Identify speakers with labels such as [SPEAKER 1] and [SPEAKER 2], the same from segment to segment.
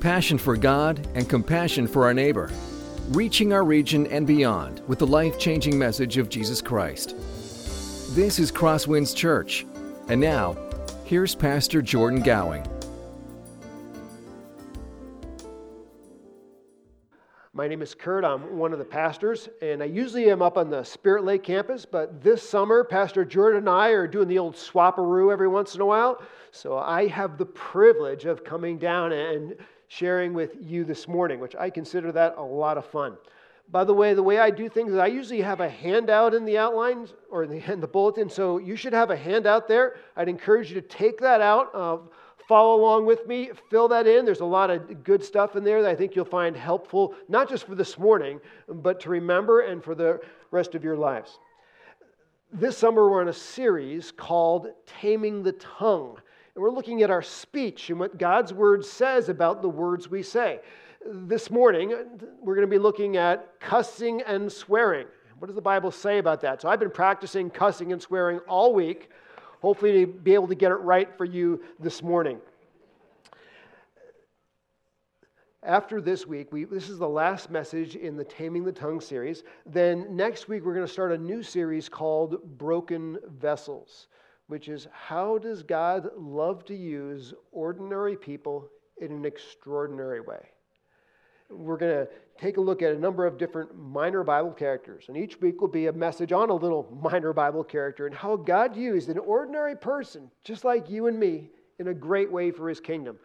[SPEAKER 1] passion for God and compassion for our neighbor, reaching our region and beyond with the life changing message of Jesus Christ. This is Crosswinds Church. And now, here's Pastor Jordan Gowing.
[SPEAKER 2] My name is Kurt. I'm one of the pastors, and I usually am up on the Spirit Lake campus, but this summer, Pastor Jordan and I are doing the old swaparoo every once in a while. So I have the privilege of coming down and sharing with you this morning, which I consider that a lot of fun. By the way, the way I do things is I usually have a handout in the outlines or in the, in the bulletin, so you should have a handout there. I'd encourage you to take that out. Uh, follow along with me, fill that in. There's a lot of good stuff in there that I think you'll find helpful, not just for this morning, but to remember and for the rest of your lives. This summer, we're on a series called Taming the Tongue. We're looking at our speech and what God's word says about the words we say. This morning, we're going to be looking at cussing and swearing. What does the Bible say about that? So I've been practicing cussing and swearing all week, hopefully, to be able to get it right for you this morning. After this week, we, this is the last message in the Taming the Tongue series. Then next week, we're going to start a new series called Broken Vessels which is how does God love to use ordinary people in an extraordinary way? We're going to take a look at a number of different minor Bible characters, and each week will be a message on a little minor Bible character and how God used an ordinary person, just like you and me, in a great way for his kingdom.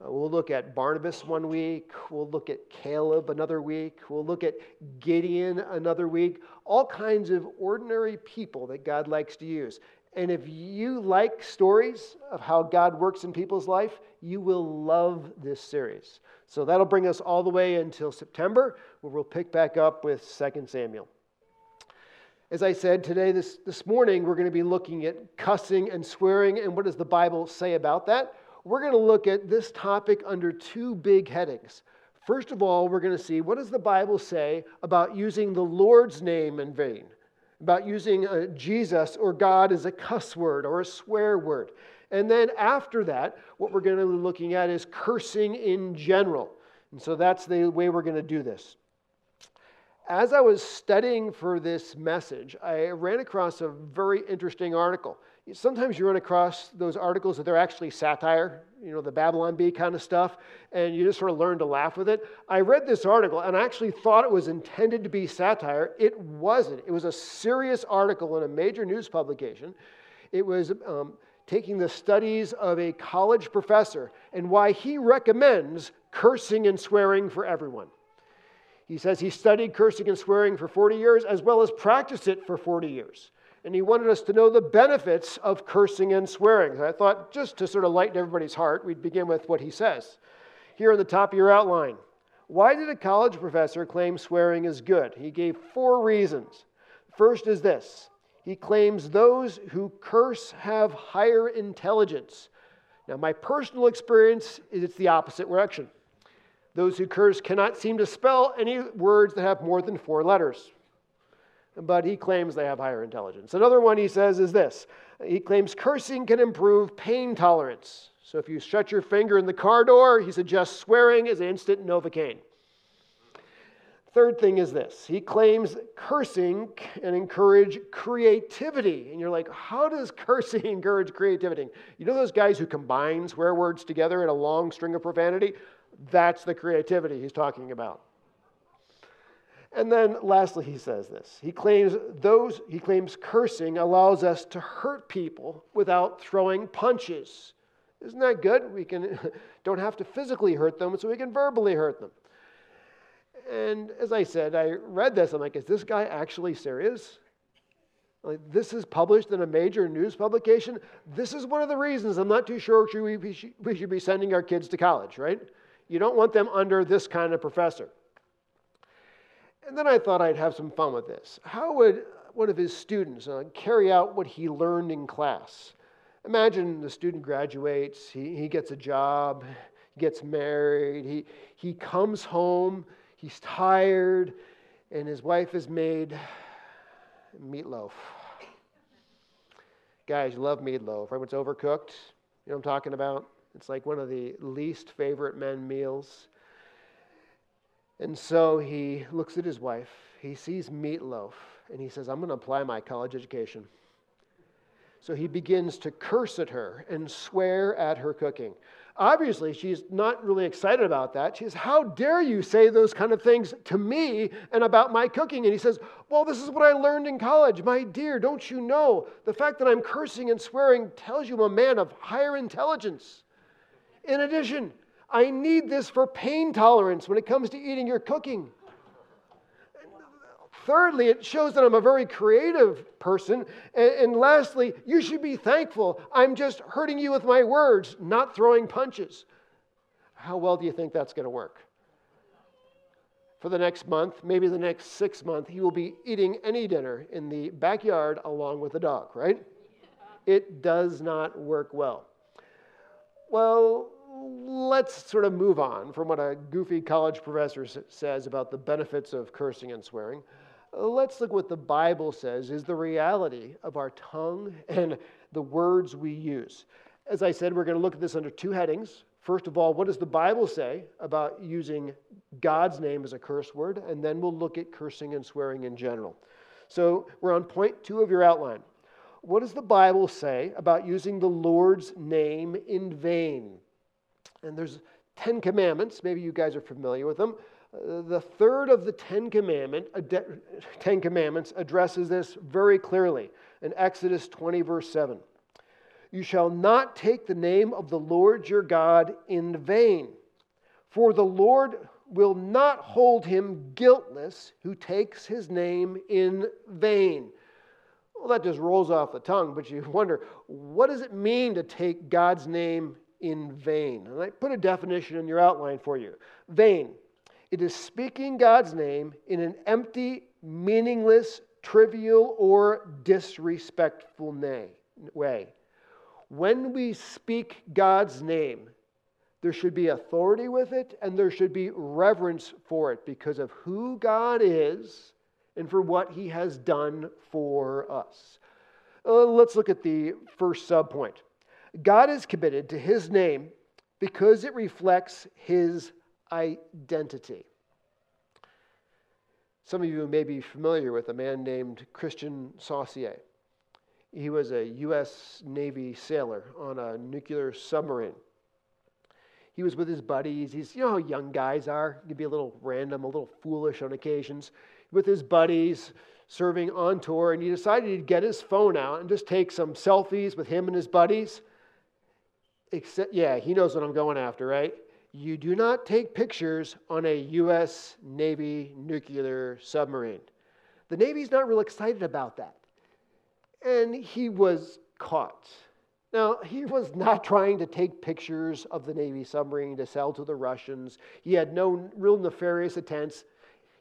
[SPEAKER 2] Uh, we'll look at Barnabas one week. We'll look at Caleb another week. We'll look at Gideon another week. All kinds of ordinary people that God likes to use. And if you like stories of how God works in people's life, you will love this series. So that'll bring us all the way until September, where we'll pick back up with 2 Samuel. As I said today, this, this morning, we're going to be looking at cussing and swearing and what does the Bible say about that. We're going to look at this topic under two big headings. First of all, we're going to see what does the Bible say about using the Lord's name in vain about using uh, Jesus or God as a cuss word or a swear word. And then after that, what we're going to be looking at is cursing in general. And so that's the way we're going to do this. As I was studying for this message, I ran across a very interesting article. Sometimes you run across those articles that they're actually satire, you know, the Babylon Bee kind of stuff, and you just sort of learn to laugh with it. I read this article and I actually thought it was intended to be satire. It wasn't. It was a serious article in a major news publication. It was um, taking the studies of a college professor and why he recommends cursing and swearing for everyone. He says he studied cursing and swearing for 40 years as well as practiced it for 40 years and he wanted us to know the benefits of cursing and swearing. And I thought, just to sort of lighten everybody's heart, we'd begin with what he says. Here on the top of your outline Why did a college professor claim swearing is good? He gave four reasons. First is this he claims those who curse have higher intelligence. Now, my personal experience is it's the opposite direction. Those who curse cannot seem to spell any words that have more than four letters but he claims they have higher intelligence. Another one he says is this he claims cursing can improve pain tolerance. So if you shut your finger in the car door, he suggests swearing is instant Novocaine. Third thing is this he claims cursing can encourage creativity. And you're like, how does cursing encourage creativity? You know those guys who combine swear words together in a long string of profanity? That's the creativity he's talking about. And then lastly, he says this. He claims those he claims cursing allows us to hurt people without throwing punches. Isn't that good? We can don't have to physically hurt them, so we can verbally hurt them. And as I said, I read this. I'm like, is this guy actually serious? Like, this is published in a major news publication. This is one of the reasons I'm not too sure we should be sending our kids to college, right? You don't want them under this kind of professor. And then I thought I'd have some fun with this. How would one of his students uh, carry out what he learned in class? Imagine the student graduates, he, he gets a job, he gets married, he, he comes home, he's tired, and his wife has made meatloaf. Guys, you love meatloaf, right? When it's overcooked, you know what I'm talking about? It's like one of the least favorite men meals. And so he looks at his wife. He sees meatloaf and he says, I'm going to apply my college education. So he begins to curse at her and swear at her cooking. Obviously, she's not really excited about that. She says, How dare you say those kind of things to me and about my cooking? And he says, Well, this is what I learned in college. My dear, don't you know? The fact that I'm cursing and swearing tells you I'm a man of higher intelligence. In addition, I need this for pain tolerance when it comes to eating your cooking. Thirdly, it shows that I'm a very creative person. And, and, lastly, you should be thankful. I'm just hurting you with my words, not throwing punches. How well do you think that's going to work? For the next month, maybe the next six months, he will be eating any dinner in the backyard along with the dog, right? It does not work well. Well, let's sort of move on from what a goofy college professor says about the benefits of cursing and swearing let's look what the Bible says is the reality of our tongue and the words we use. As I said, we're going to look at this under two headings. First of all, what does the Bible say about using God's name as a curse word? And then we'll look at cursing and swearing in general. So we're on point two of your outline. What does the Bible say about using the Lord's name in vain? And there's 10 commandments. Maybe you guys are familiar with them uh, the third of the Ten, Commandment, Ten Commandments addresses this very clearly in Exodus 20, verse 7. You shall not take the name of the Lord your God in vain, for the Lord will not hold him guiltless who takes his name in vain. Well, that just rolls off the tongue, but you wonder what does it mean to take God's name in vain? And I put a definition in your outline for you. Vain it is speaking God's name in an empty, meaningless, trivial, or disrespectful way. When we speak God's name, there should be authority with it and there should be reverence for it because of who God is and for what he has done for us. Uh, let's look at the first subpoint. God is committed to his name because it reflects his identity. Some of you may be familiar with a man named Christian Saucier. He was a U.S. Navy sailor on a nuclear submarine. He was with his buddies. He's, you know how young guys are. He can be a little random, a little foolish on occasions. With his buddies serving on tour, and he decided he'd get his phone out and just take some selfies with him and his buddies. Except, yeah, he knows what I'm going after, right? you do not take pictures on a U.S. Navy nuclear submarine. The Navy's not real excited about that. And he was caught. Now, he was not trying to take pictures of the Navy submarine to sell to the Russians. He had no real nefarious intents.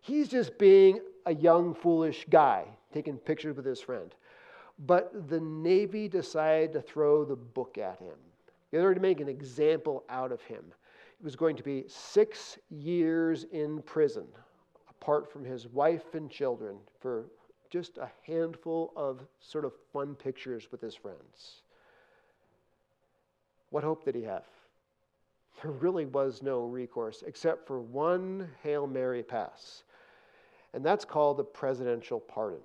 [SPEAKER 2] He's just being a young, foolish guy taking pictures with his friend. But the Navy decided to throw the book at him. They wanted to make an example out of him. It was going to be six years in prison, apart from his wife and children, for just a handful of sort of fun pictures with his friends. What hope did he have? There really was no recourse except for one Hail Mary pass, and that's called the presidential pardon.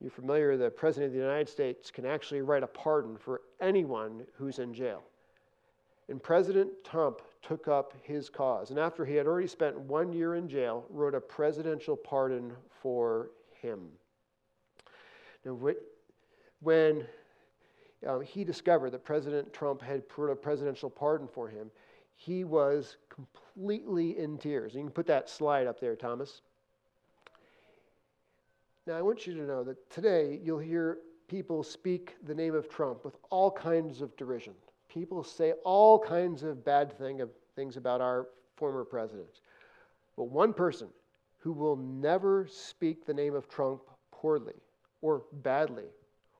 [SPEAKER 2] You're familiar, the President of the United States can actually write a pardon for anyone who's in jail. And President Trump took up his cause. And after he had already spent one year in jail, wrote a presidential pardon for him. Now, when uh, he discovered that President Trump had put a presidential pardon for him, he was completely in tears. You can put that slide up there, Thomas. Now, I want you to know that today you'll hear people speak the name of Trump with all kinds of derision people say all kinds of bad thing, of things about our former president. But one person who will never speak the name of Trump poorly or badly,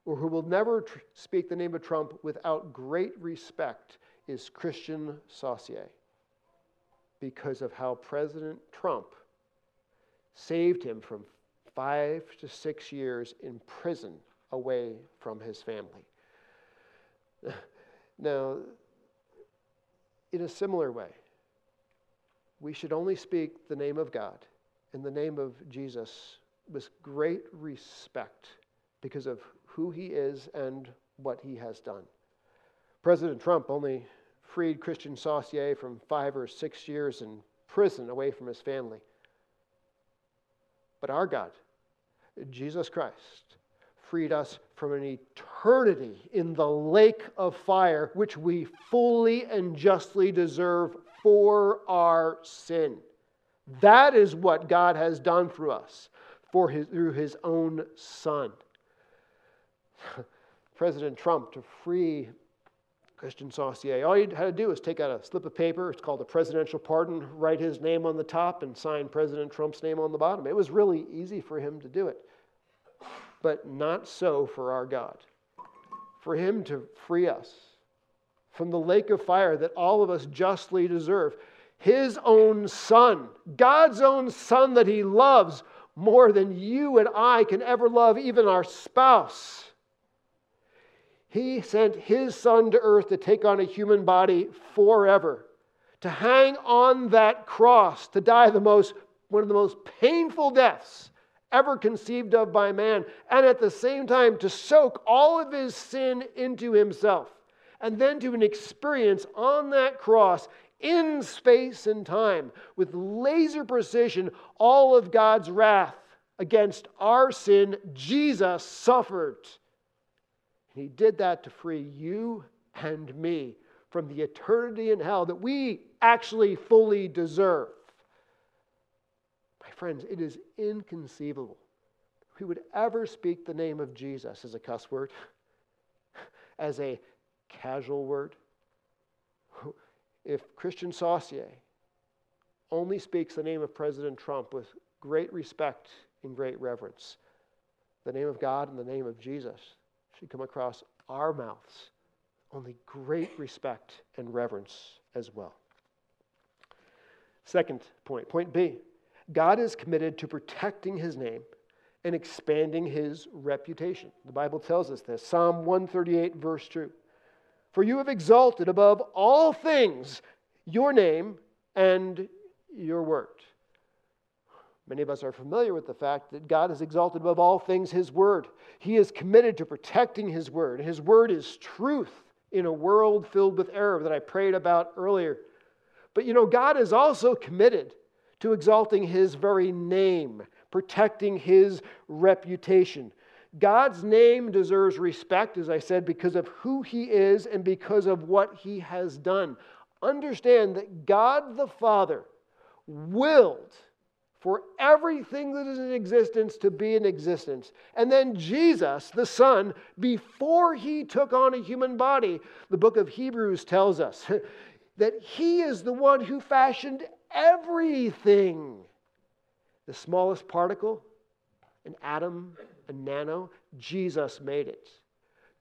[SPEAKER 2] or who will never tr- speak the name of Trump without great respect, is Christian Saucier because of how President Trump saved him from five to six years in prison away from his family. Now, In a similar way, we should only speak the name of God in the name of Jesus with great respect because of who he is and what he has done. President Trump only freed Christian Saucier from five or six years in prison away from his family. But our God, Jesus Christ, freed us from an eternity in the lake of fire, which we fully and justly deserve for our sin. That is what God has done for us for his, through his own Son. President Trump to free Christian Saucier. All he had to do was take out a slip of paper, it's called a presidential pardon, write his name on the top, and sign President Trump's name on the bottom. It was really easy for him to do it but not so for our God. For Him to free us from the lake of fire that all of us justly deserve. His own Son, God's own Son that He loves more than you and I can ever love, even our spouse. He sent His Son to earth to take on a human body forever, to hang on that cross, to die the most, one of the most painful deaths ever conceived of by man, and at the same time to soak all of his sin into himself, and then to an experience on that cross in space and time with laser precision all of God's wrath against our sin, Jesus suffered. And he did that to free you and me from the eternity in hell that we actually fully deserve friends, it is inconceivable we would ever speak the name of Jesus as a cuss word, as a casual word. If Christian Saucier only speaks the name of President Trump with great respect and great reverence, the name of God and the name of Jesus should come across our mouths only great respect and reverence as well. Second point, point B God is committed to protecting his name and expanding his reputation. The Bible tells us this Psalm 138, verse 2. For you have exalted above all things your name and your word. Many of us are familiar with the fact that God has exalted above all things his word. He is committed to protecting his word. His word is truth in a world filled with error that I prayed about earlier. But you know, God is also committed to exalting his very name, protecting his reputation. God's name deserves respect, as I said, because of who he is and because of what he has done. Understand that God the Father willed for everything that is in existence to be in existence. And then Jesus, the Son, before he took on a human body, the book of Hebrews tells us that he is the one who fashioned everything. The smallest particle, an atom, a nano, Jesus made it.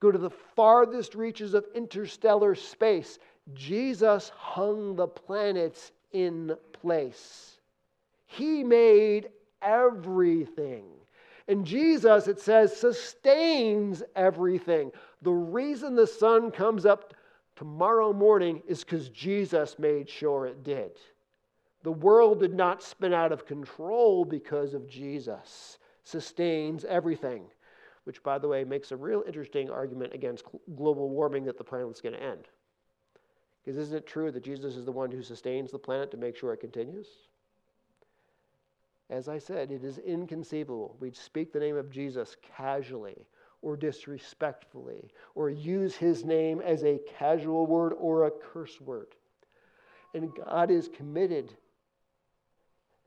[SPEAKER 2] Go to the farthest reaches of interstellar space. Jesus hung the planets in place. He made everything. And Jesus, it says, sustains everything. The reason the sun comes up tomorrow morning is because Jesus made sure it did. The world did not spin out of control because of Jesus. Sustains everything, which, by the way, makes a real interesting argument against global warming that the planet's going to end. Because isn't it true that Jesus is the one who sustains the planet to make sure it continues? As I said, it is inconceivable. We'd speak the name of Jesus casually or disrespectfully or use his name as a casual word or a curse word. And God is committed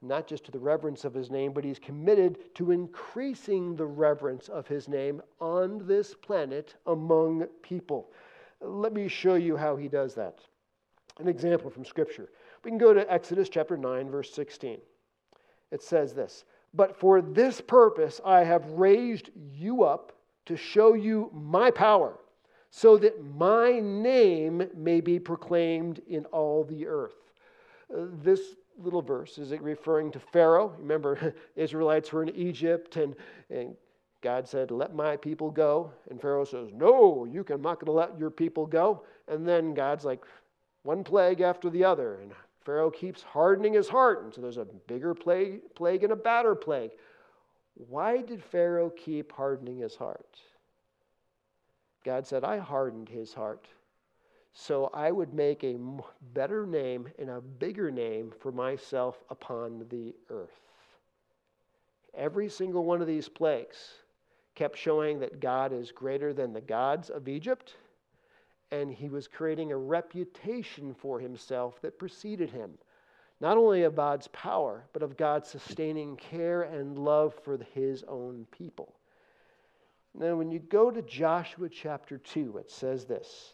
[SPEAKER 2] not just to the reverence of his name, but he's committed to increasing the reverence of his name on this planet among people. Let me show you how he does that. An example from Scripture. We can go to Exodus chapter 9, verse 16. It says this But for this purpose I have raised you up to show you my power, so that my name may be proclaimed in all the earth. Uh, this little verse? Is it referring to Pharaoh? Remember, Israelites were in Egypt and, and God said, Let my people go. And Pharaoh says, No, you can, I'm not going to let your people go. And then God's like, one plague after the other. And Pharaoh keeps hardening his heart. And so there's a bigger plague, plague and a badder plague. Why did Pharaoh keep hardening his heart? God said, I hardened his heart so I would make a better name and a bigger name for myself upon the earth. Every single one of these plagues kept showing that God is greater than the gods of Egypt, and he was creating a reputation for himself that preceded him, not only of God's power, but of God's sustaining care and love for his own people. Now, when you go to Joshua chapter 2, it says this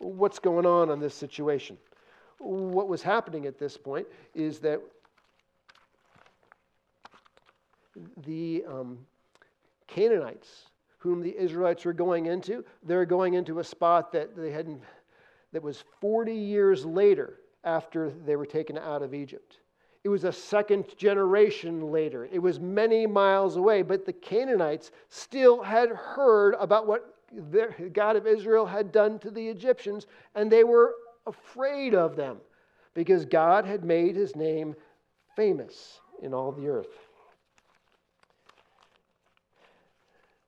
[SPEAKER 2] What's going on in this situation? What was happening at this point is that the um, Canaanites, whom the Israelites were going into, they're going into a spot that they hadn't, that was 40 years later after they were taken out of Egypt. It was a second generation later. It was many miles away, but the Canaanites still had heard about what the God of Israel had done to the Egyptians, and they were afraid of them because God had made his name famous in all the earth.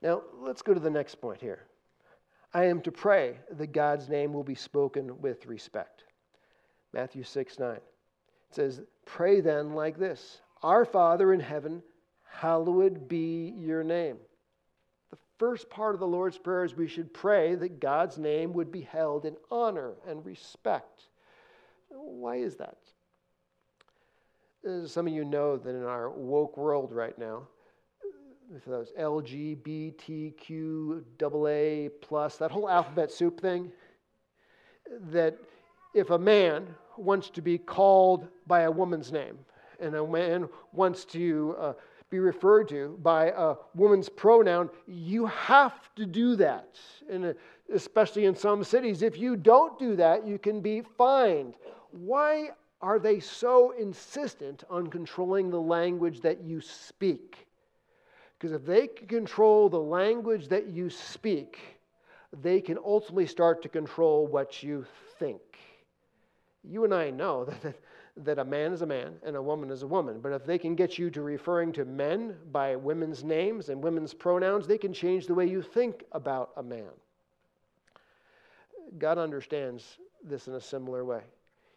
[SPEAKER 2] Now, let's go to the next point here. I am to pray that God's name will be spoken with respect. Matthew 6 9. It says, Pray then like this Our Father in heaven, hallowed be your name. First part of the Lord's Prayer is we should pray that God's name would be held in honor and respect. Why is that? As some of you know that in our woke world right now, with those LGBTQ, AA plus, that whole alphabet soup thing, that if a man wants to be called by a woman's name, and a man wants to uh, be referred to by a woman's pronoun, you have to do that. And uh, especially in some cities, if you don't do that, you can be fined. Why are they so insistent on controlling the language that you speak? Because if they can control the language that you speak, they can ultimately start to control what you think you and I know that, that a man is a man and a woman is a woman. But if they can get you to referring to men by women's names and women's pronouns, they can change the way you think about a man. God understands this in a similar way.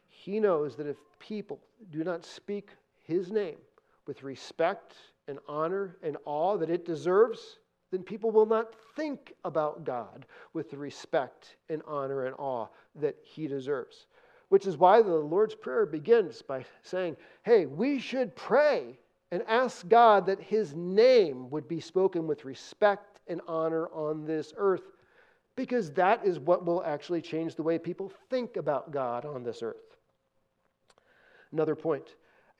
[SPEAKER 2] He knows that if people do not speak his name with respect and honor and awe that it deserves, then people will not think about God with the respect and honor and awe that he deserves which is why the Lord's Prayer begins by saying, hey, we should pray and ask God that his name would be spoken with respect and honor on this earth, because that is what will actually change the way people think about God on this earth. Another point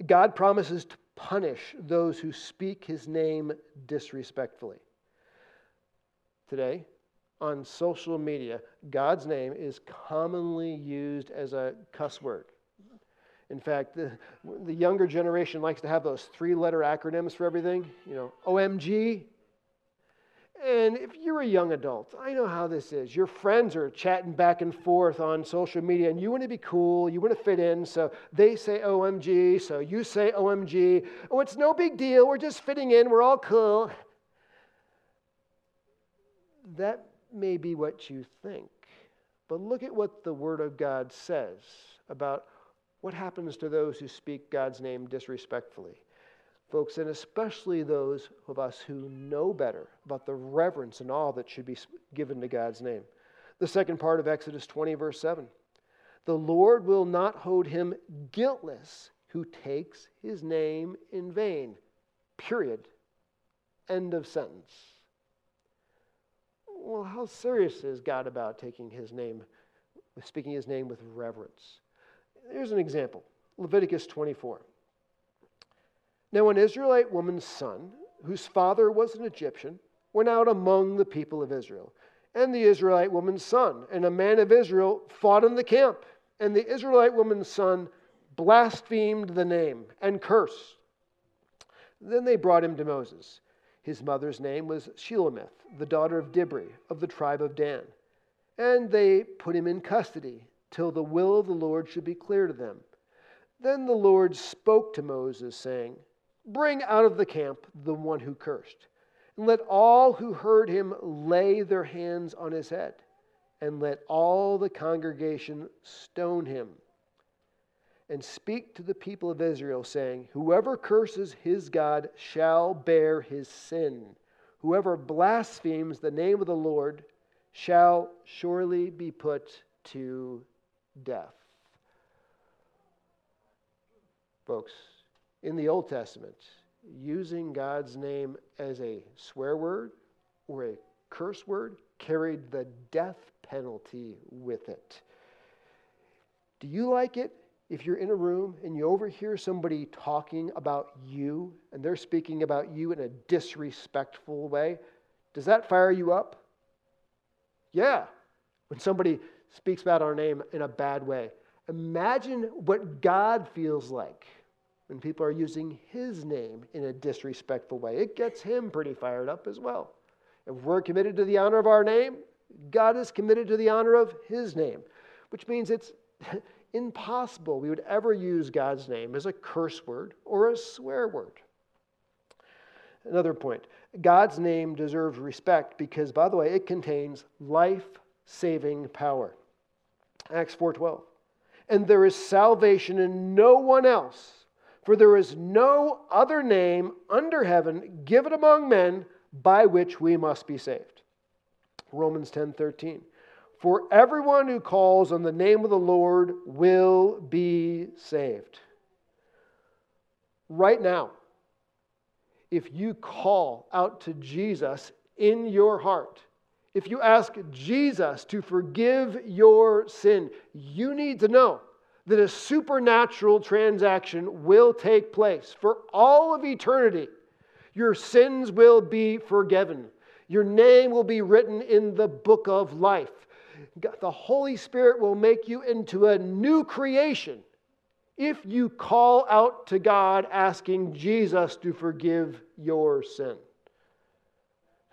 [SPEAKER 2] God promises to punish those who speak his name disrespectfully. Today, on social media, God's name is commonly used as a cuss word. In fact, the, the younger generation likes to have those three letter acronyms for everything, you know, OMG. And if you're a young adult, I know how this is. Your friends are chatting back and forth on social media, and you want to be cool, you want to fit in, so they say OMG, so you say OMG. Oh, it's no big deal, we're just fitting in, we're all cool. That may be what you think, but look at what the Word of God says about what happens to those who speak God's name disrespectfully. Folks, and especially those of us who know better about the reverence and awe that should be given to God's name. The second part of Exodus 20, verse 7 The Lord will not hold him guiltless who takes his name in vain. Period. End of sentence well, how serious is God about taking his name speaking his name with reverence. Here's an example Leviticus 24. Now, an Israelite woman's son, whose father was an Egyptian, went out among the people of Israel. And the Israelite woman's son and a man of Israel fought in the camp. And the Israelite woman's son blasphemed the name and cursed. Then they brought him to Moses. His mother's name was Shelomith, the daughter of Dibri, of the tribe of Dan. And they put him in custody till the will of the Lord should be clear to them. Then the Lord spoke to Moses, saying, Bring out of the camp the one who cursed, and let all who heard him lay their hands on his head, and let all the congregation stone him. And speak to the people of Israel, saying, Whoever curses his God shall bear his sin. Whoever blasphemes the name of the Lord shall surely be put to death. Folks, in the Old Testament, using God's name as a swear word or a curse word carried the death penalty with it. Do you like it if you're in a room and you overhear somebody talking about you and they're speaking about you in a disrespectful way? Does that fire you up? Yeah. When somebody speaks about our name in a bad way. Imagine what God feels like when people are using his name in a disrespectful way. It gets him pretty fired up as well. If we're committed to the honor of our name, God is committed to the honor of his name, which means it's impossible we would ever use God's name as a curse word or a swear word. Another point God's name deserves respect because, by the way, it contains life saving power. Acts 4:12. And there is salvation in no one else, for there is no other name under heaven given among men by which we must be saved. Romans 10:13. For everyone who calls on the name of the Lord will be saved. Right now, if you call out to Jesus in your heart, if you ask Jesus to forgive your sin, you need to know that a supernatural transaction will take place for all of eternity. Your sins will be forgiven. Your name will be written in the book of life. The Holy Spirit will make you into a new creation if you call out to God asking Jesus to forgive your sin.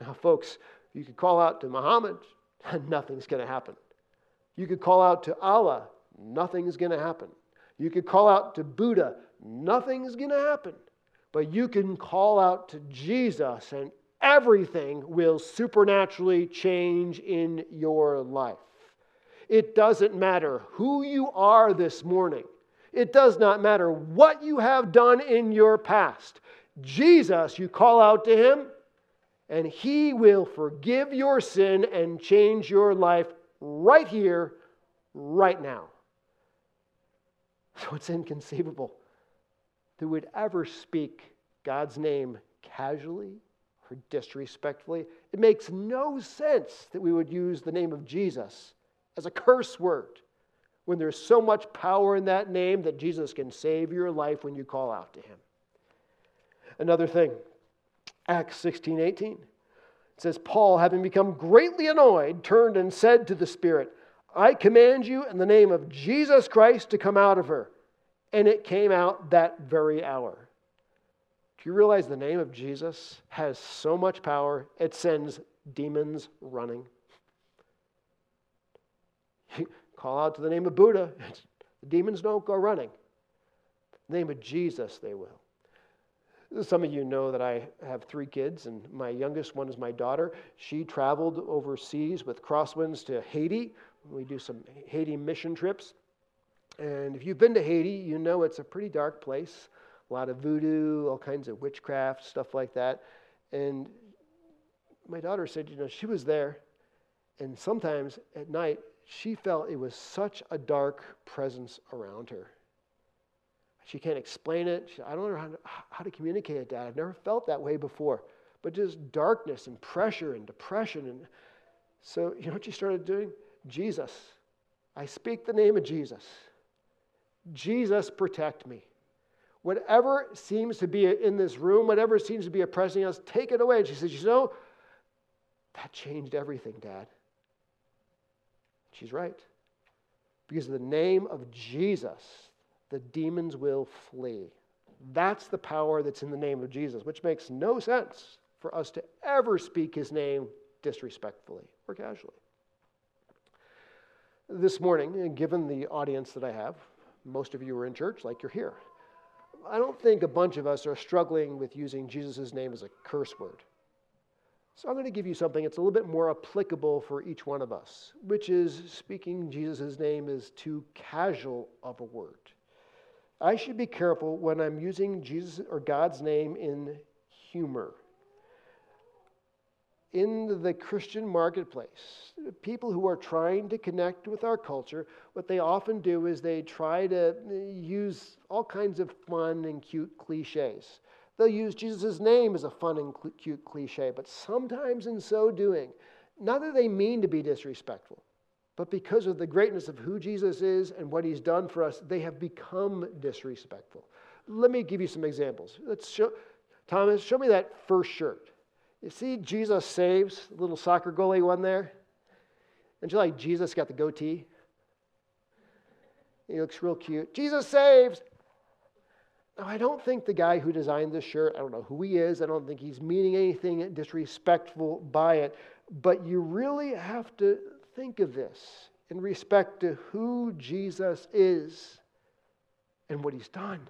[SPEAKER 2] Now, folks, you could call out to Muhammad, and nothing's going to happen. You could call out to Allah, nothing's going to happen. You could call out to Buddha, nothing's going to happen. But you can call out to Jesus, and everything will supernaturally change in your life. It doesn't matter who you are this morning, it does not matter what you have done in your past. Jesus, you call out to him, and He will forgive your sin and change your life right here, right now. So it's inconceivable that we'd ever speak God's name casually or disrespectfully. It makes no sense that we would use the name of Jesus as a curse word when there's so much power in that name that Jesus can save your life when you call out to Him. Another thing Acts 16 18. It says, Paul, having become greatly annoyed, turned and said to the Spirit, I command you in the name of Jesus Christ to come out of her. And it came out that very hour. Do you realize the name of Jesus has so much power, it sends demons running? call out to the name of Buddha, the demons don't go running. The name of Jesus, they will. Some of you know that I have three kids, and my youngest one is my daughter. She traveled overseas with Crosswinds to Haiti. We do some Haiti mission trips. And if you've been to Haiti, you know it's a pretty dark place. A lot of voodoo, all kinds of witchcraft, stuff like that. And my daughter said, you know, she was there, and sometimes at night, she felt it was such a dark presence around her. She can't explain it. She, I don't know how to, how to communicate it, Dad. I've never felt that way before. But just darkness and pressure and depression. And so, you know what she started doing? Jesus. I speak the name of Jesus. Jesus, protect me. Whatever seems to be in this room, whatever seems to be oppressing us, take it away. And she says, You know, that changed everything, Dad. She's right. Because of the name of Jesus, the demons will flee. That's the power that's in the name of Jesus, which makes no sense for us to ever speak his name disrespectfully or casually. This morning, given the audience that I have, most of you are in church like you're here. I don't think a bunch of us are struggling with using Jesus' name as a curse word. So I'm going to give you something that's a little bit more applicable for each one of us, which is speaking Jesus' name is too casual of a word. I should be careful when I'm using Jesus or God's name in humor. In the Christian marketplace, people who are trying to connect with our culture, what they often do is they try to use all kinds of fun and cute cliches. They'll use Jesus' name as a fun and cute cliche, but sometimes in so doing, not that they mean to be disrespectful, but because of the greatness of who Jesus is and what he's done for us, they have become disrespectful. Let me give you some examples. Let's show, Thomas, show me that first shirt. You see Jesus saves, little soccer goalie one there? And you like Jesus got the goatee? He looks real cute. Jesus saves. Now, I don't think the guy who designed this shirt, I don't know who he is, I don't think he's meaning anything disrespectful by it, but you really have to think of this in respect to who Jesus is and what he's done.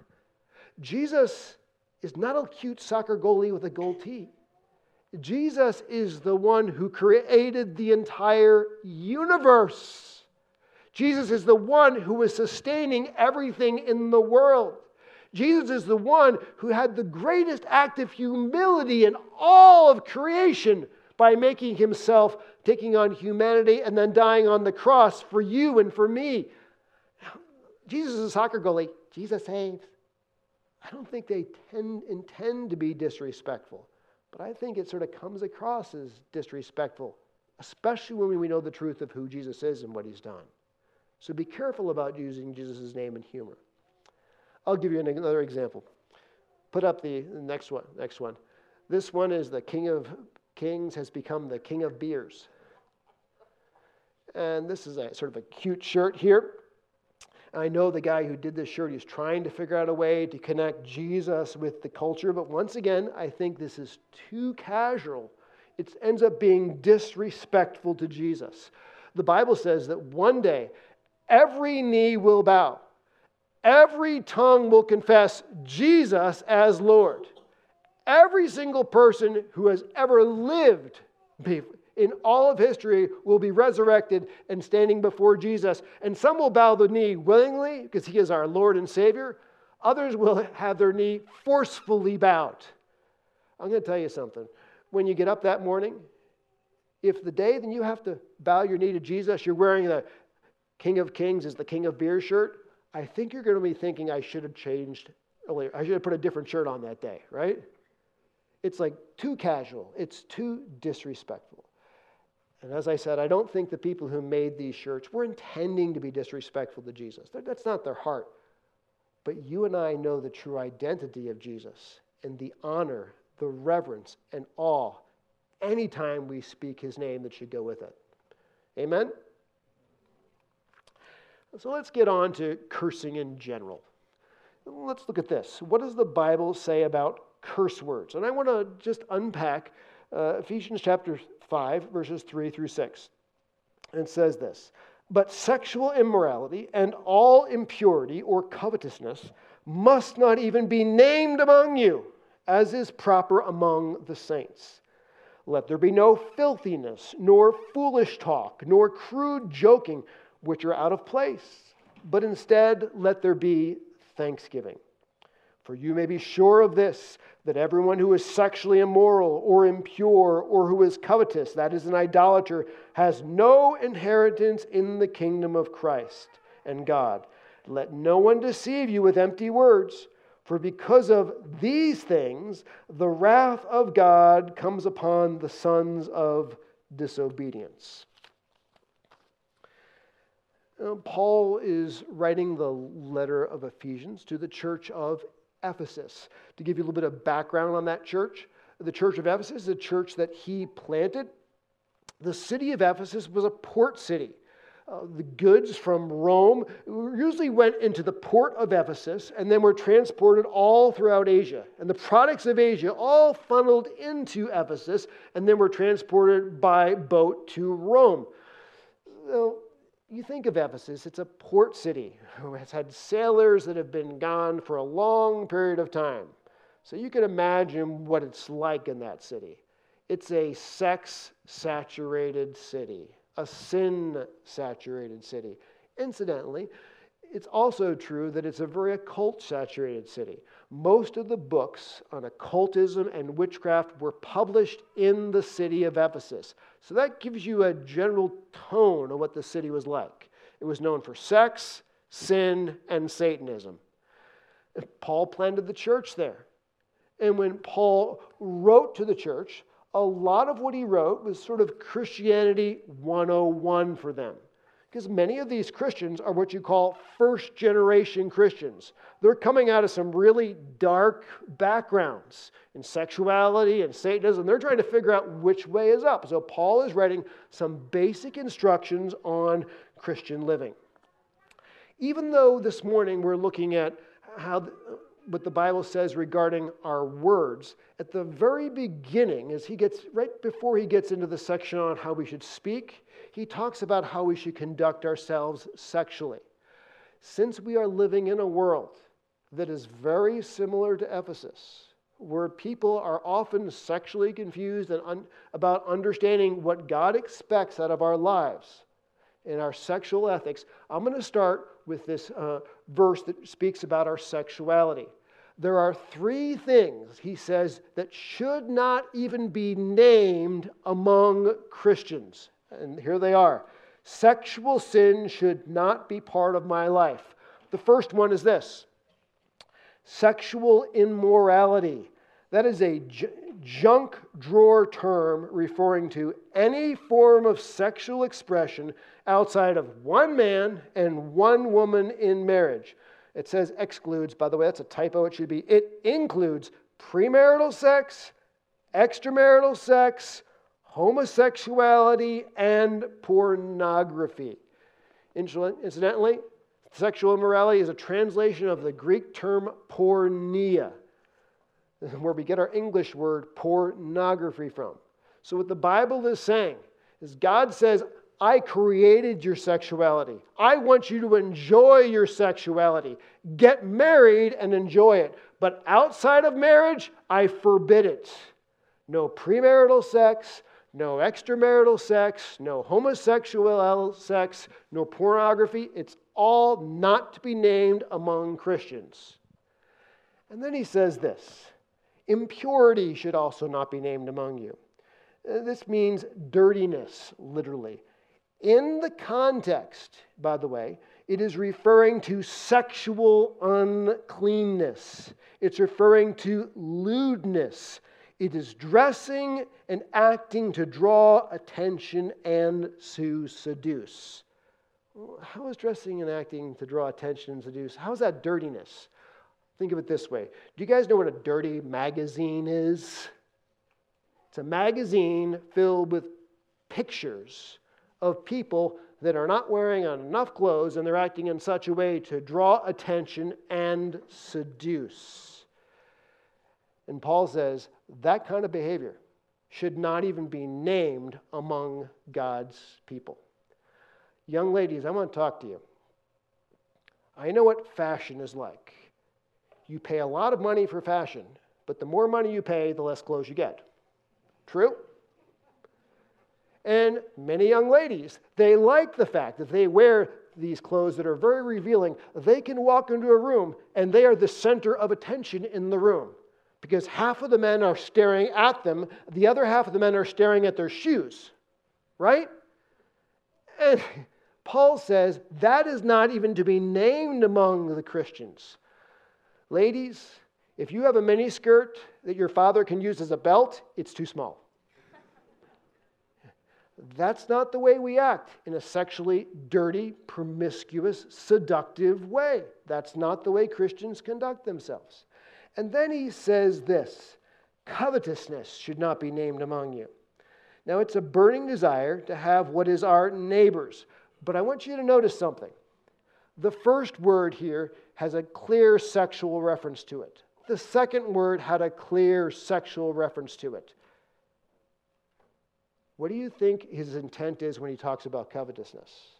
[SPEAKER 2] Jesus is not a cute soccer goalie with a gold tee. Jesus is the one who created the entire universe. Jesus is the one who is sustaining everything in the world. Jesus is the one who had the greatest act of humility in all of creation by making himself, taking on humanity, and then dying on the cross for you and for me. Jesus is a soccer goalie. Jesus saves. I don't think they tend, intend to be disrespectful, but I think it sort of comes across as disrespectful, especially when we know the truth of who Jesus is and what he's done. So be careful about using Jesus' name in humor. I'll give you another example. Put up the next one. Next one. This one is the King of Kings has become the King of Beers. And this is a sort of a cute shirt here. I know the guy who did this shirt, he's trying to figure out a way to connect Jesus with the culture, but once again, I think this is too casual. It ends up being disrespectful to Jesus. The Bible says that one day every knee will bow Every tongue will confess Jesus as Lord. Every single person who has ever lived in all of history will be resurrected and standing before Jesus. And some will bow the knee willingly because he is our Lord and Savior. Others will have their knee forcefully bowed. I'm going to tell you something. When you get up that morning, if the day then you have to bow your knee to Jesus, you're wearing the King of Kings is the King of Beer shirt, I think you're going to be thinking I should have changed earlier. I should have put a different shirt on that day, right? It's like too casual, it's too disrespectful. And as I said, I don't think the people who made these shirts were intending to be disrespectful to Jesus. That's not their heart. But you and I know the true identity of Jesus and the honor, the reverence, and awe anytime we speak his name that should go with it. Amen? So let's get on to cursing in general. Let's look at this. What does the Bible say about curse words? And I want to just unpack uh, Ephesians chapter 5, verses 3 through 6. And says this But sexual immorality and all impurity or covetousness must not even be named among you, as is proper among the saints. Let there be no filthiness, nor foolish talk, nor crude joking which are out of place, but instead let there be thanksgiving. For you may be sure of this that everyone who is sexually immoral or impure or who is covetous, that is, an idolater, has no inheritance in the kingdom of Christ and God. Let no one deceive you with empty words, for because of these things, the wrath of God comes upon the sons of disobedience. Paul is writing the letter of Ephesians to the church of Ephesus. To give you a little bit of background on that church, the church of Ephesus is a church that he planted. The city of Ephesus was a port city. Uh, the goods from Rome usually went into the port of Ephesus and then were transported all throughout Asia. And the products of Asia all funneled into Ephesus and then were transported by boat to Rome. Now, you think of Ephesus, it's a port city who has had sailors that have been gone for a long period of time. So you can imagine what it's like in that city. It's a sex saturated city, a sin saturated city. Incidentally, it's also true that it's a very occult saturated city. Most of the books on occultism and witchcraft were published in the city of Ephesus. So that gives you a general tone of what the city was like. It was known for sex, sin, and Satanism. Paul planted the church there. And when Paul wrote to the church, a lot of what he wrote was sort of Christianity 101 for them. Because many of these Christians are what you call first generation Christians. They're coming out of some really dark backgrounds in sexuality and Satanism. They're trying to figure out which way is up. So Paul is writing some basic instructions on Christian living. Even though this morning we're looking at how what the Bible says regarding our words. At the very beginning, as he gets right before he gets into the section on how we should speak, he talks about how we should conduct ourselves sexually. Since we are living in a world that is very similar to Ephesus, where people are often sexually confused and un- about understanding what God expects out of our lives and our sexual ethics, I'm going to start with this uh, verse that speaks about our sexuality. There are three things, he says, that should not even be named among Christians. And here they are Sexual sin should not be part of my life. The first one is this sexual immorality. That is a j- junk drawer term referring to any form of sexual expression outside of one man and one woman in marriage. It says excludes, by the way, that's a typo. It should be it includes premarital sex, extramarital sex, homosexuality, and pornography. Incidentally, sexual immorality is a translation of the Greek term porneia, where we get our English word pornography from. So, what the Bible is saying is God says, I created your sexuality. I want you to enjoy your sexuality. Get married and enjoy it. But outside of marriage, I forbid it. No premarital sex, no extramarital sex, no homosexual sex, no pornography. It's all not to be named among Christians. And then he says this impurity should also not be named among you. Uh, this means dirtiness, literally. In the context, by the way, it is referring to sexual uncleanness. It's referring to lewdness. It is dressing and acting to draw attention and to seduce. How is dressing and acting to draw attention and seduce? How is that dirtiness? Think of it this way Do you guys know what a dirty magazine is? It's a magazine filled with pictures of people that are not wearing enough clothes and they're acting in such a way to draw attention and seduce. And Paul says that kind of behavior should not even be named among God's people. Young ladies, I want to talk to you. I know what fashion is like. You pay a lot of money for fashion, but the more money you pay, the less clothes you get. True? And many young ladies, they like the fact that they wear these clothes that are very revealing. They can walk into a room and they are the center of attention in the room because half of the men are staring at them, the other half of the men are staring at their shoes, right? And Paul says that is not even to be named among the Christians. Ladies, if you have a miniskirt that your father can use as a belt, it's too small. That's not the way we act in a sexually dirty, promiscuous, seductive way. That's not the way Christians conduct themselves. And then he says this covetousness should not be named among you. Now, it's a burning desire to have what is our neighbor's, but I want you to notice something. The first word here has a clear sexual reference to it. The second word had a clear sexual reference to it. What do you think his intent is when he talks about covetousness?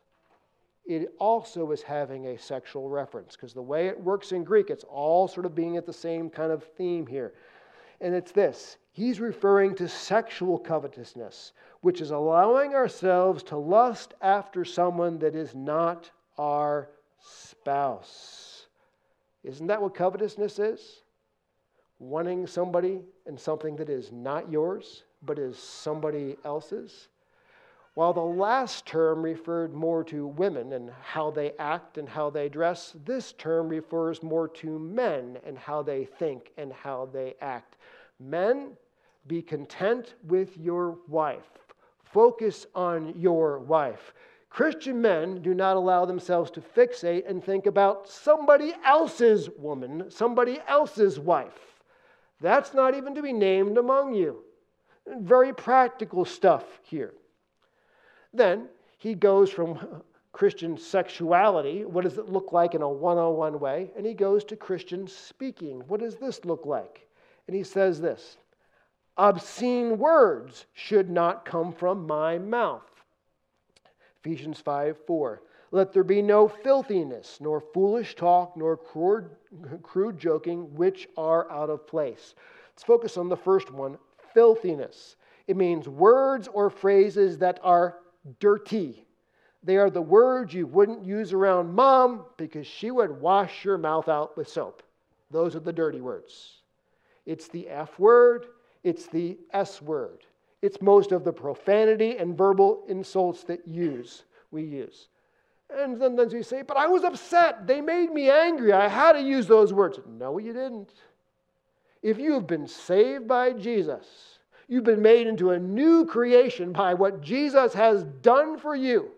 [SPEAKER 2] It also is having a sexual reference because the way it works in Greek, it's all sort of being at the same kind of theme here. And it's this he's referring to sexual covetousness, which is allowing ourselves to lust after someone that is not our spouse. Isn't that what covetousness is? Wanting somebody and something that is not yours, but is somebody else's. While the last term referred more to women and how they act and how they dress, this term refers more to men and how they think and how they act. Men, be content with your wife. Focus on your wife. Christian men do not allow themselves to fixate and think about somebody else's woman, somebody else's wife. That's not even to be named among you. Very practical stuff here. Then he goes from Christian sexuality, what does it look like in a one on one way? And he goes to Christian speaking. What does this look like? And he says this obscene words should not come from my mouth. Ephesians 5 4. Let there be no filthiness, nor foolish talk, nor crude, crude joking, which are out of place. Let's focus on the first one filthiness. It means words or phrases that are dirty. They are the words you wouldn't use around mom because she would wash your mouth out with soap. Those are the dirty words. It's the F word, it's the S word. It's most of the profanity and verbal insults that use we use. And sometimes we say, but I was upset. They made me angry. I had to use those words. No, you didn't. If you have been saved by Jesus, you've been made into a new creation by what Jesus has done for you.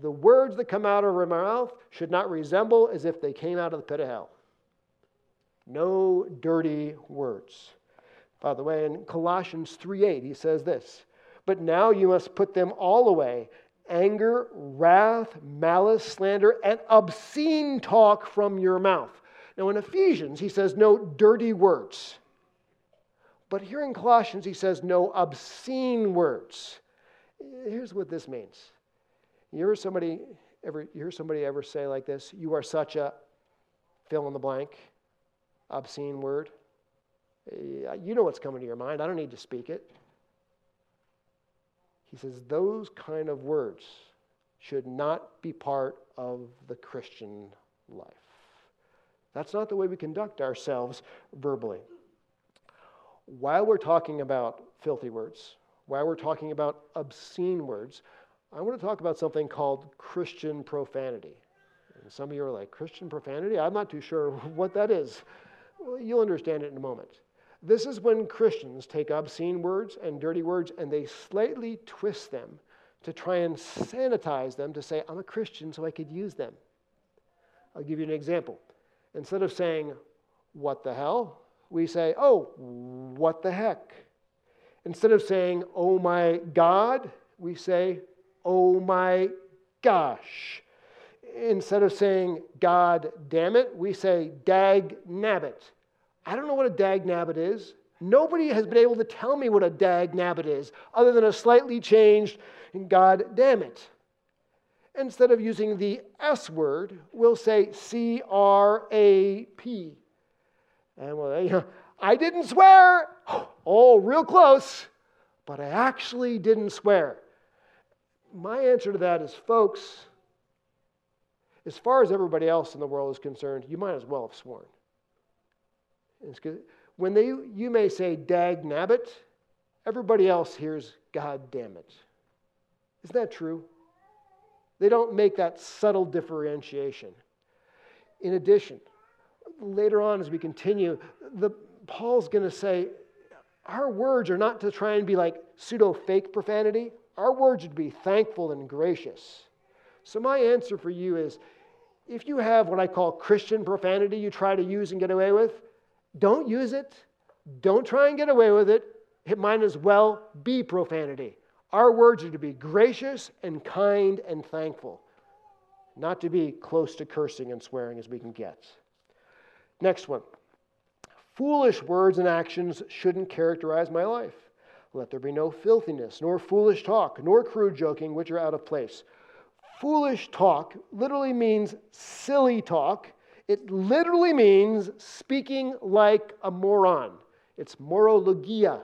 [SPEAKER 2] The words that come out of our mouth should not resemble as if they came out of the pit of hell. No dirty words. By the way, in Colossians 3:8, he says this, but now you must put them all away anger, wrath, malice, slander, and obscene talk from your mouth. Now, in Ephesians, he says no dirty words. But here in Colossians, he says no obscene words. Here's what this means. You ever somebody ever you hear somebody ever say like this, you are such a fill in the blank, obscene word? You know what's coming to your mind. I don't need to speak it. He says those kind of words should not be part of the Christian life. That's not the way we conduct ourselves verbally. While we're talking about filthy words, while we're talking about obscene words, I want to talk about something called Christian profanity. And some of you are like, Christian profanity? I'm not too sure what that is. Well, you'll understand it in a moment. This is when Christians take obscene words and dirty words and they slightly twist them to try and sanitize them to say, I'm a Christian, so I could use them. I'll give you an example. Instead of saying, What the hell? We say, Oh, what the heck? Instead of saying, Oh my God, we say, Oh my gosh. Instead of saying, God damn it, we say, Dag nabbit. I don't know what a dag nabbit is. Nobody has been able to tell me what a dag nabbit is, other than a slightly changed God damn it. Instead of using the S word, we'll say C R A P. And well, you know, I didn't swear. Oh, real close, but I actually didn't swear. My answer to that is, folks, as far as everybody else in the world is concerned, you might as well have sworn. When they, you may say, dag nabbit, everybody else hears, God damn it. Isn't that true? They don't make that subtle differentiation. In addition, later on as we continue, the, Paul's going to say, our words are not to try and be like pseudo fake profanity. Our words to be thankful and gracious. So, my answer for you is if you have what I call Christian profanity you try to use and get away with, don't use it. Don't try and get away with it. It might as well be profanity. Our words are to be gracious and kind and thankful, not to be close to cursing and swearing as we can get. Next one. Foolish words and actions shouldn't characterize my life. Let there be no filthiness, nor foolish talk, nor crude joking, which are out of place. Foolish talk literally means silly talk. It literally means speaking like a moron. It's morologia.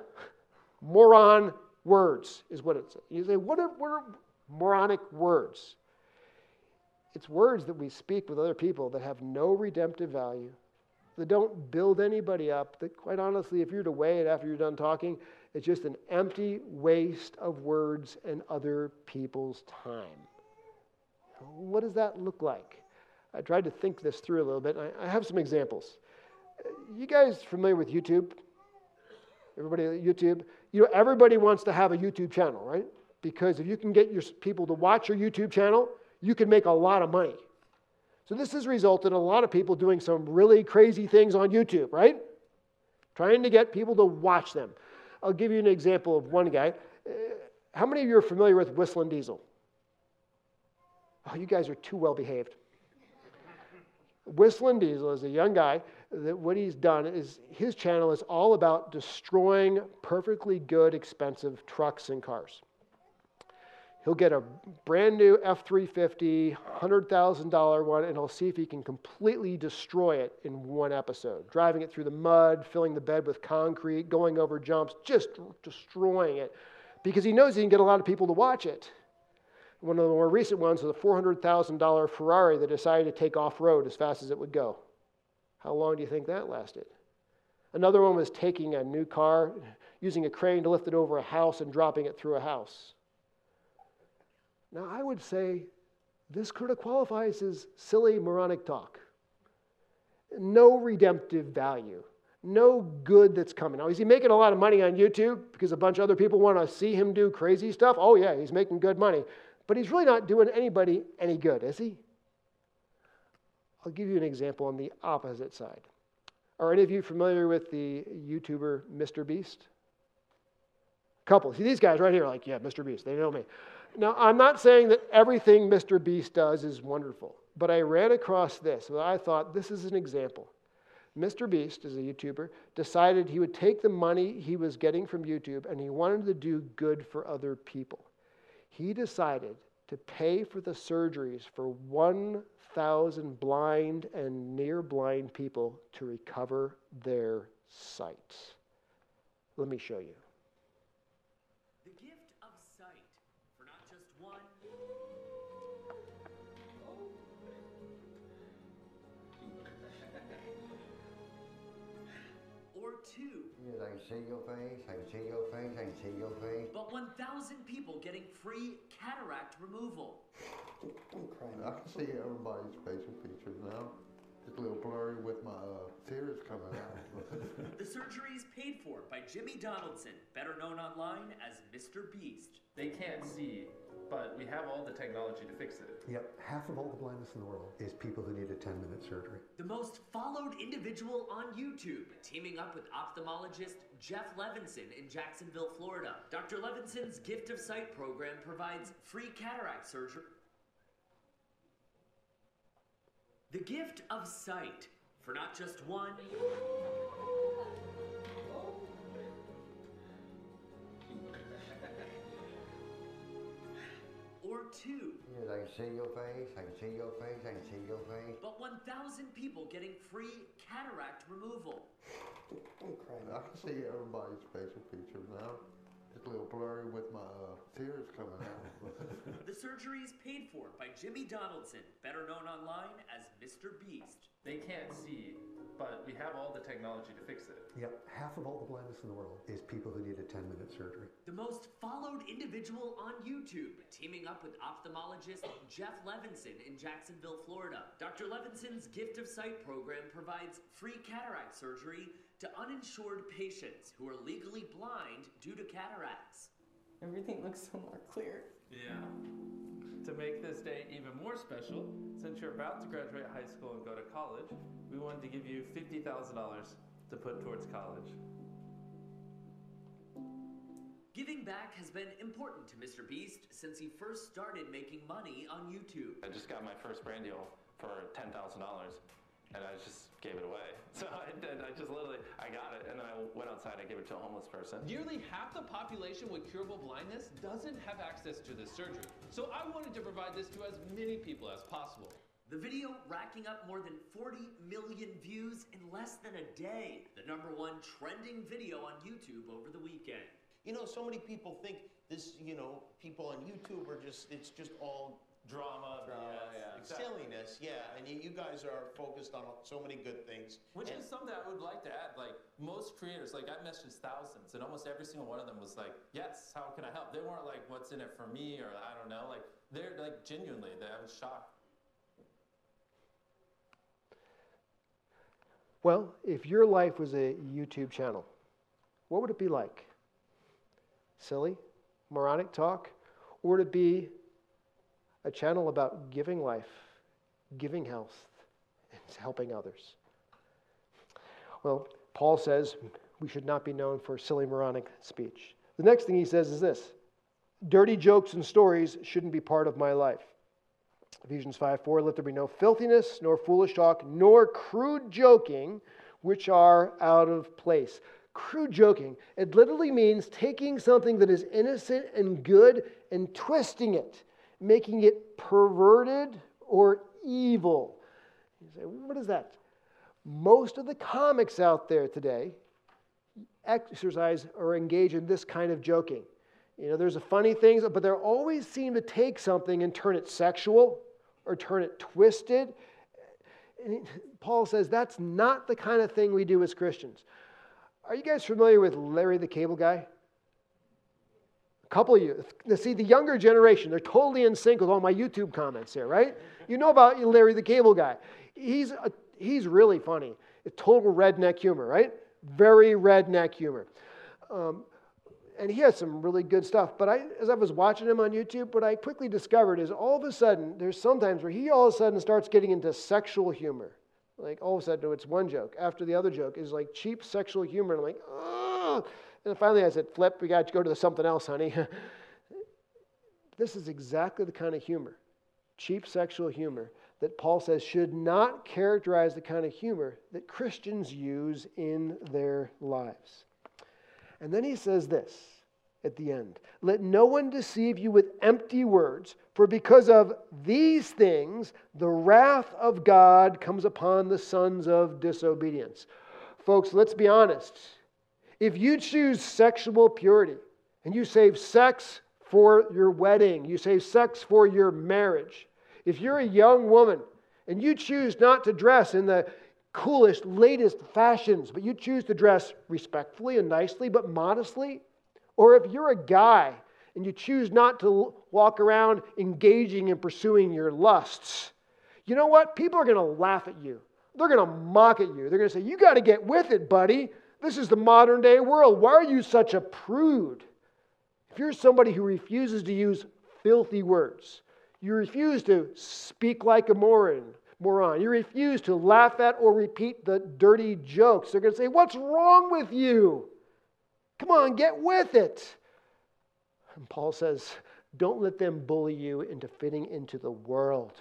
[SPEAKER 2] Moron words is what it's. You say, what are, what are moronic words? It's words that we speak with other people that have no redemptive value, that don't build anybody up, that quite honestly, if you're to weigh it after you're done talking, it's just an empty waste of words and other people's time. What does that look like? I tried to think this through a little bit. I have some examples. You guys familiar with YouTube? Everybody YouTube? You know, everybody wants to have a YouTube channel, right? Because if you can get your people to watch your YouTube channel, you can make a lot of money. So this has resulted in a lot of people doing some really crazy things on YouTube, right? Trying to get people to watch them. I'll give you an example of one guy. Uh, how many of you are familiar with Whistling Diesel? Oh, you guys are too well behaved. Whistling Diesel is a young guy that what he's done is his channel is all about destroying perfectly good, expensive trucks and cars. He'll get a brand new F 350, $100,000 one, and he'll see if he can completely destroy it in one episode. Driving it through the mud, filling the bed with concrete, going over jumps, just destroying it because he knows he can get a lot of people to watch it. One of the more recent ones was a $400,000 Ferrari that decided to take off road as fast as it would go. How long do you think that lasted? Another one was taking a new car, using a crane to lift it over a house and dropping it through a house. Now, I would say this could have qualifies as silly, moronic talk. No redemptive value, no good that's coming. Now, is he making a lot of money on YouTube because a bunch of other people want to see him do crazy stuff? Oh, yeah, he's making good money. But he's really not doing anybody any good, is he? I'll give you an example on the opposite side. Are any of you familiar with the YouTuber Mr. Beast? Couple. See, these guys right here like, yeah, Mr. Beast, they know me. Now, I'm not saying that everything Mr. Beast does is wonderful, but I ran across this. And I thought this is an example. Mr. Beast, as a YouTuber, decided he would take the money he was getting from YouTube and he wanted to do good for other people. He decided to pay for the surgeries for one thousand blind and near blind people to recover their sight. Let me show you.
[SPEAKER 3] Two.
[SPEAKER 4] Yes, I can see your face, I can see your face, I can see your face.
[SPEAKER 3] But 1,000 people getting free cataract removal.
[SPEAKER 5] I can see everybody's facial features now. It's a little blurry with my uh, tears coming out.
[SPEAKER 3] the surgery is paid for by Jimmy Donaldson, better known online as Mr. Beast.
[SPEAKER 6] They can't see, but we have all the technology to fix it.
[SPEAKER 7] Yep, half of all the blindness in the world is people who need a 10 minute surgery.
[SPEAKER 3] The most followed individual on YouTube, teaming up with ophthalmologist Jeff Levenson in Jacksonville, Florida. Dr. Levenson's Gift of Sight program provides free cataract surgery. The gift of sight for not just one. Or two.
[SPEAKER 4] Yes, I can see your face, I can see your face, I can see your face.
[SPEAKER 3] But 1,000 people getting free cataract removal.
[SPEAKER 5] I can see everybody's facial features now. It's a little blurry with my uh, tears coming out.
[SPEAKER 3] the surgery is paid for by Jimmy Donaldson, better known online as Mr. Beast.
[SPEAKER 6] They can't see, but we have all the technology to fix it.
[SPEAKER 7] Yep, half of all the blindness in the world is people who need a 10 minute surgery.
[SPEAKER 3] The most followed individual on YouTube, teaming up with ophthalmologist Jeff Levenson in Jacksonville, Florida. Dr. Levenson's Gift of Sight program provides free cataract surgery to uninsured patients who are legally blind due to cataracts.
[SPEAKER 8] Everything looks so more clear.
[SPEAKER 6] Yeah. To make this day even more special, since you're about to graduate high school and go to college, we wanted to give you $50,000 to put towards college.
[SPEAKER 3] Giving back has been important to Mr. Beast since he first started making money on YouTube.
[SPEAKER 6] I just got my first brand deal for $10,000 and I just gave it away. So I did. I just literally, I got it, and then I went outside. I gave it to a homeless person.
[SPEAKER 9] Nearly half the population with curable blindness doesn't have access to this surgery. So I wanted to provide this to as many people as possible.
[SPEAKER 3] The video racking up more than 40 million views in less than a day. The number one trending video on YouTube over the weekend.
[SPEAKER 10] You know, so many people think this, you know, people on YouTube are just, it's just all drama,
[SPEAKER 6] Drama,
[SPEAKER 10] BS,
[SPEAKER 6] yeah, exactly.
[SPEAKER 10] silliness, yeah. And you, you guys are focused on so many good things.
[SPEAKER 6] Which
[SPEAKER 10] And-
[SPEAKER 6] is something I would like to add. Like most creators, like I've messaged thousands, and almost every single one of them was like, "Yes, how can I help?" They weren't like, "What's in it for me?" or I don't know. Like they're like genuinely, they, I was shocked.
[SPEAKER 2] Well, if your life was a YouTube channel, what would it be like? Silly, moronic talk? Or would it be a channel about giving life, giving health, and helping others? Well, Paul says we should not be known for silly, moronic speech. The next thing he says is this dirty jokes and stories shouldn't be part of my life. Ephesians 5 4, let there be no filthiness, nor foolish talk, nor crude joking, which are out of place. Crude joking, it literally means taking something that is innocent and good and twisting it, making it perverted or evil. You say, what is that? Most of the comics out there today exercise or engage in this kind of joking. You know, there's a funny things, but they always seem to take something and turn it sexual or turn it twisted. Paul says that's not the kind of thing we do as Christians. Are you guys familiar with Larry the Cable Guy? A couple of you. See, the younger generation, they're totally in sync with all my YouTube comments here, right? You know about Larry the Cable Guy. He's, a, he's really funny. It's total redneck humor, right? Very redneck humor. Um, and he has some really good stuff. But I, as I was watching him on YouTube, what I quickly discovered is all of a sudden, there's sometimes where he all of a sudden starts getting into sexual humor. Like all of a sudden, it's one joke after the other joke is like cheap sexual humor. And I'm like, oh. And finally, I said, Flip, we got to go to something else, honey. this is exactly the kind of humor, cheap sexual humor, that Paul says should not characterize the kind of humor that Christians use in their lives. And then he says this at the end Let no one deceive you with empty words, for because of these things the wrath of God comes upon the sons of disobedience. Folks, let's be honest. If you choose sexual purity and you save sex for your wedding, you save sex for your marriage, if you're a young woman and you choose not to dress in the coolest, latest fashions, but you choose to dress respectfully and nicely, but modestly, or if you're a guy and you choose not to walk around engaging and pursuing your lusts, you know what? People are going to laugh at you. They're going to mock at you. They're going to say, You got to get with it, buddy. This is the modern day world. Why are you such a prude? If you're somebody who refuses to use filthy words, you refuse to speak like a moron, moron. You refuse to laugh at or repeat the dirty jokes. They're going to say, What's wrong with you? Come on, get with it. And Paul says, Don't let them bully you into fitting into the world.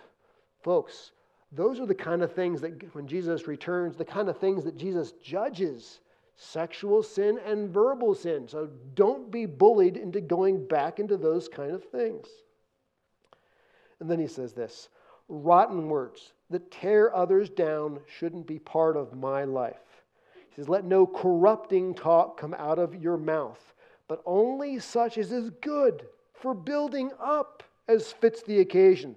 [SPEAKER 2] Folks, those are the kind of things that when Jesus returns, the kind of things that Jesus judges sexual sin and verbal sin. So don't be bullied into going back into those kind of things. And then he says this rotten words that tear others down shouldn't be part of my life. He says, Let no corrupting talk come out of your mouth, but only such as is good for building up as fits the occasion,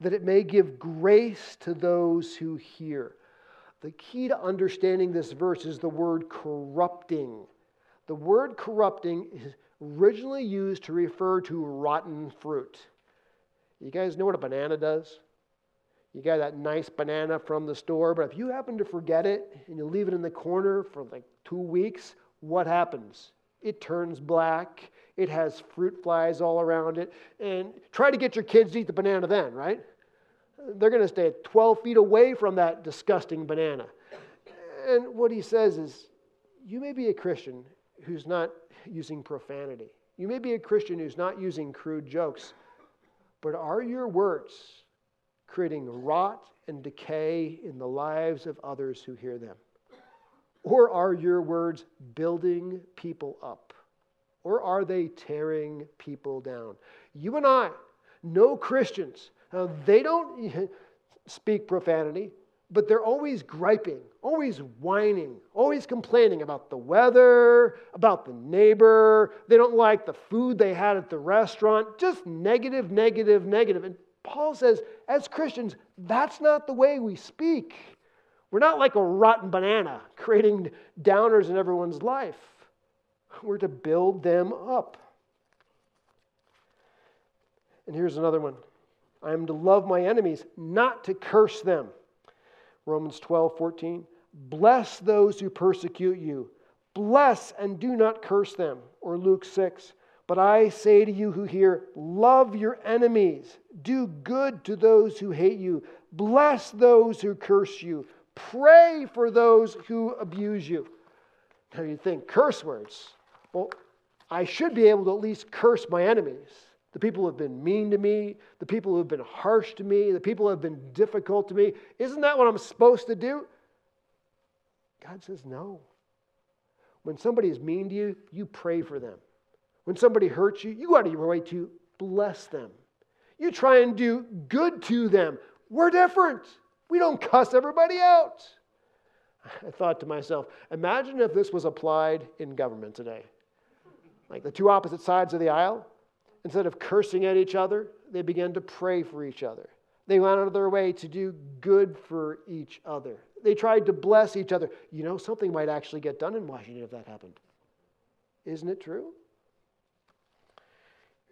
[SPEAKER 2] that it may give grace to those who hear. The key to understanding this verse is the word corrupting. The word corrupting is originally used to refer to rotten fruit. You guys know what a banana does? You got that nice banana from the store, but if you happen to forget it and you leave it in the corner for like two weeks, what happens? It turns black, It has fruit flies all around it. And try to get your kids to eat the banana then, right? They're going to stay 12 feet away from that disgusting banana. And what he says is, you may be a Christian who's not using profanity. You may be a Christian who's not using crude jokes. But are your words creating rot and decay in the lives of others who hear them? Or are your words building people up? Or are they tearing people down? You and I, no Christians, now, they don't speak profanity, but they're always griping, always whining, always complaining about the weather, about the neighbor. They don't like the food they had at the restaurant. Just negative, negative, negative. And Paul says, as Christians, that's not the way we speak. We're not like a rotten banana creating downers in everyone's life. We're to build them up. And here's another one I am to love my enemies, not to curse them. Romans 12, 14. Bless those who persecute you. Bless and do not curse them. Or Luke 6. But I say to you who hear, love your enemies, do good to those who hate you, bless those who curse you, pray for those who abuse you. Now you think, curse words. Well, I should be able to at least curse my enemies the people who have been mean to me, the people who have been harsh to me, the people who have been difficult to me. Isn't that what I'm supposed to do? God says no. When somebody is mean to you, you pray for them. When somebody hurts you, you go out of your way to bless them. You try and do good to them. We're different. We don't cuss everybody out. I thought to myself, imagine if this was applied in government today. Like the two opposite sides of the aisle, Instead of cursing at each other, they began to pray for each other. They went out of their way to do good for each other. They tried to bless each other. You know, something might actually get done in Washington if that happened. Isn't it true?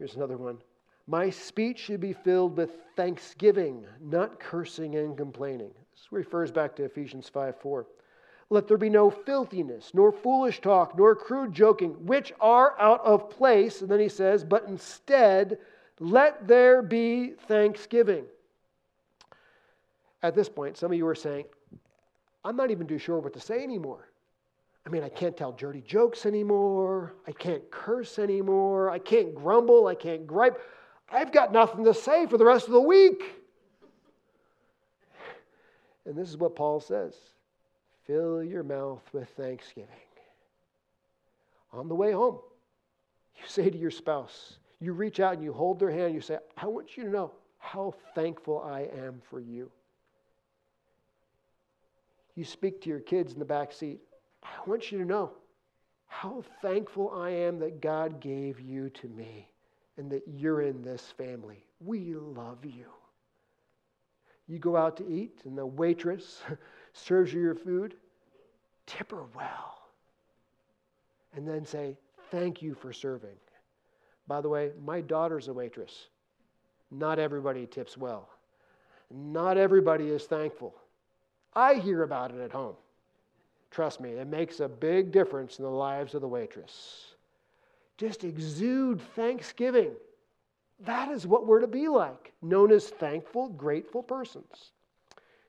[SPEAKER 2] Here's another one. My speech should be filled with thanksgiving, not cursing and complaining. This refers back to Ephesians 5 4. Let there be no filthiness, nor foolish talk, nor crude joking, which are out of place. And then he says, but instead, let there be thanksgiving. At this point, some of you are saying, I'm not even too sure what to say anymore. I mean, I can't tell dirty jokes anymore. I can't curse anymore. I can't grumble. I can't gripe. I've got nothing to say for the rest of the week. And this is what Paul says Fill your mouth with thanksgiving. On the way home, you say to your spouse, you reach out and you hold their hand, you say, I want you to know how thankful I am for you. You speak to your kids in the back seat, I want you to know how thankful I am that God gave you to me and that you're in this family. We love you. You go out to eat, and the waitress serves you your food, tip her well. And then say, Thank you for serving. By the way, my daughter's a waitress. Not everybody tips well, not everybody is thankful. I hear about it at home. Trust me, it makes a big difference in the lives of the waitress. Just exude thanksgiving. That is what we're to be like, known as thankful, grateful persons.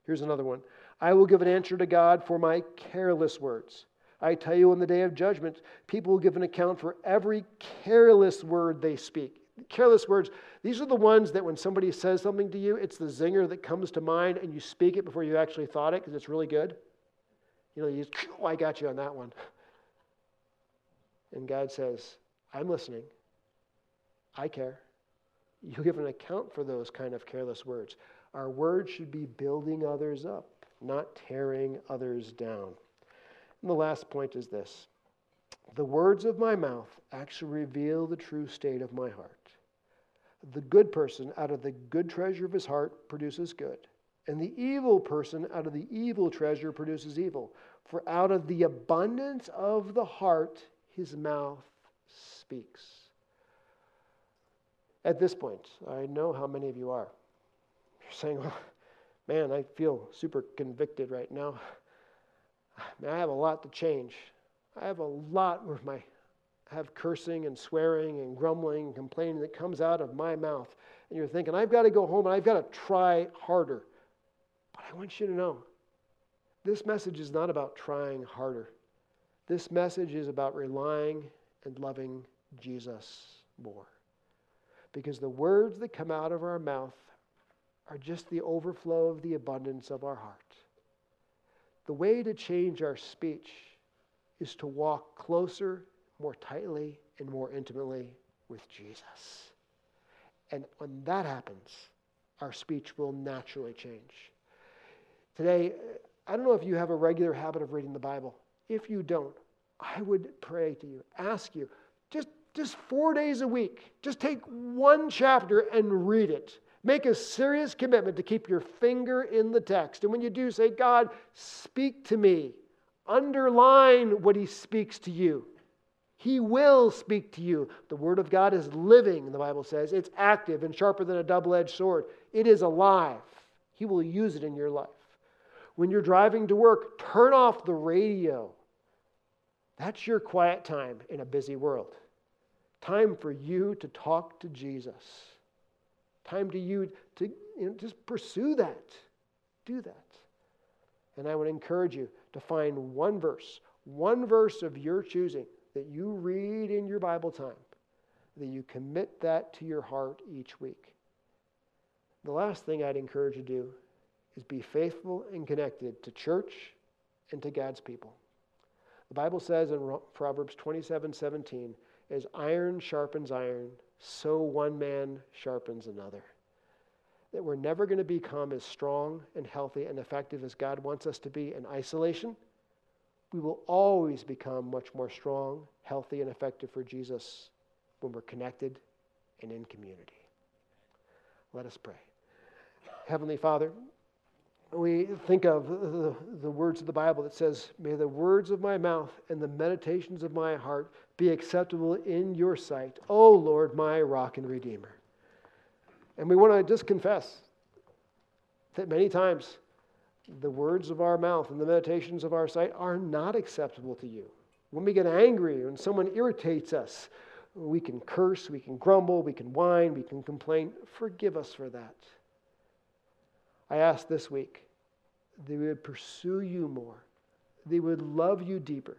[SPEAKER 2] Here's another one I will give an answer to God for my careless words. I tell you, in the day of judgment, people will give an account for every careless word they speak. Careless words, these are the ones that when somebody says something to you, it's the zinger that comes to mind and you speak it before you actually thought it because it's really good. You know, you oh, I got you on that one. And God says, I'm listening. I care. You give an account for those kind of careless words. Our words should be building others up not tearing others down. And the last point is this the words of my mouth actually reveal the true state of my heart. The good person out of the good treasure of his heart produces good, and the evil person out of the evil treasure produces evil. For out of the abundance of the heart, his mouth speaks. At this point, I know how many of you are. You're saying, well, man, I feel super convicted right now. Man, I have a lot to change. I have a lot where my have cursing and swearing and grumbling and complaining that comes out of my mouth, and you're thinking, I've got to go home and I've got to try harder. I want you to know this message is not about trying harder. This message is about relying and loving Jesus more. Because the words that come out of our mouth are just the overflow of the abundance of our heart. The way to change our speech is to walk closer, more tightly, and more intimately with Jesus. And when that happens, our speech will naturally change. Today, I don't know if you have a regular habit of reading the Bible. If you don't, I would pray to you, ask you, just, just four days a week, just take one chapter and read it. Make a serious commitment to keep your finger in the text. And when you do, say, God, speak to me. Underline what He speaks to you. He will speak to you. The Word of God is living, the Bible says. It's active and sharper than a double edged sword. It is alive. He will use it in your life. When you're driving to work, turn off the radio. That's your quiet time in a busy world. Time for you to talk to Jesus. Time to you to you know, just pursue that. Do that. And I would encourage you to find one verse, one verse of your choosing that you read in your Bible time, that you commit that to your heart each week. The last thing I'd encourage you to do is be faithful and connected to church and to God's people. The Bible says in Proverbs 27 17, as iron sharpens iron, so one man sharpens another. That we're never going to become as strong and healthy and effective as God wants us to be in isolation. We will always become much more strong, healthy, and effective for Jesus when we're connected and in community. Let us pray. Heavenly Father, we think of the, the, words of the Bible that says, May the words of my mouth and the meditations of my heart be acceptable in your sight, O Lord, my rock and redeemer. And we want to just confess that many times the words of our mouth and the meditations of our sight are not acceptable to you. When we get angry, when someone irritates us, we can curse, we can grumble, we can whine, we can complain. Forgive us for that. I ask this week they would pursue you more, they would love you deeper.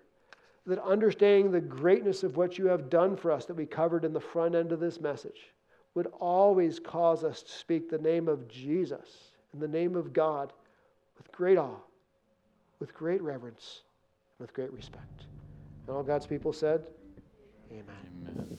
[SPEAKER 2] That understanding the greatness of what you have done for us, that we covered in the front end of this message, would always cause us to speak the name of Jesus and the name of God with great awe, with great reverence, with great respect. And all God's people said, Amen. Amen.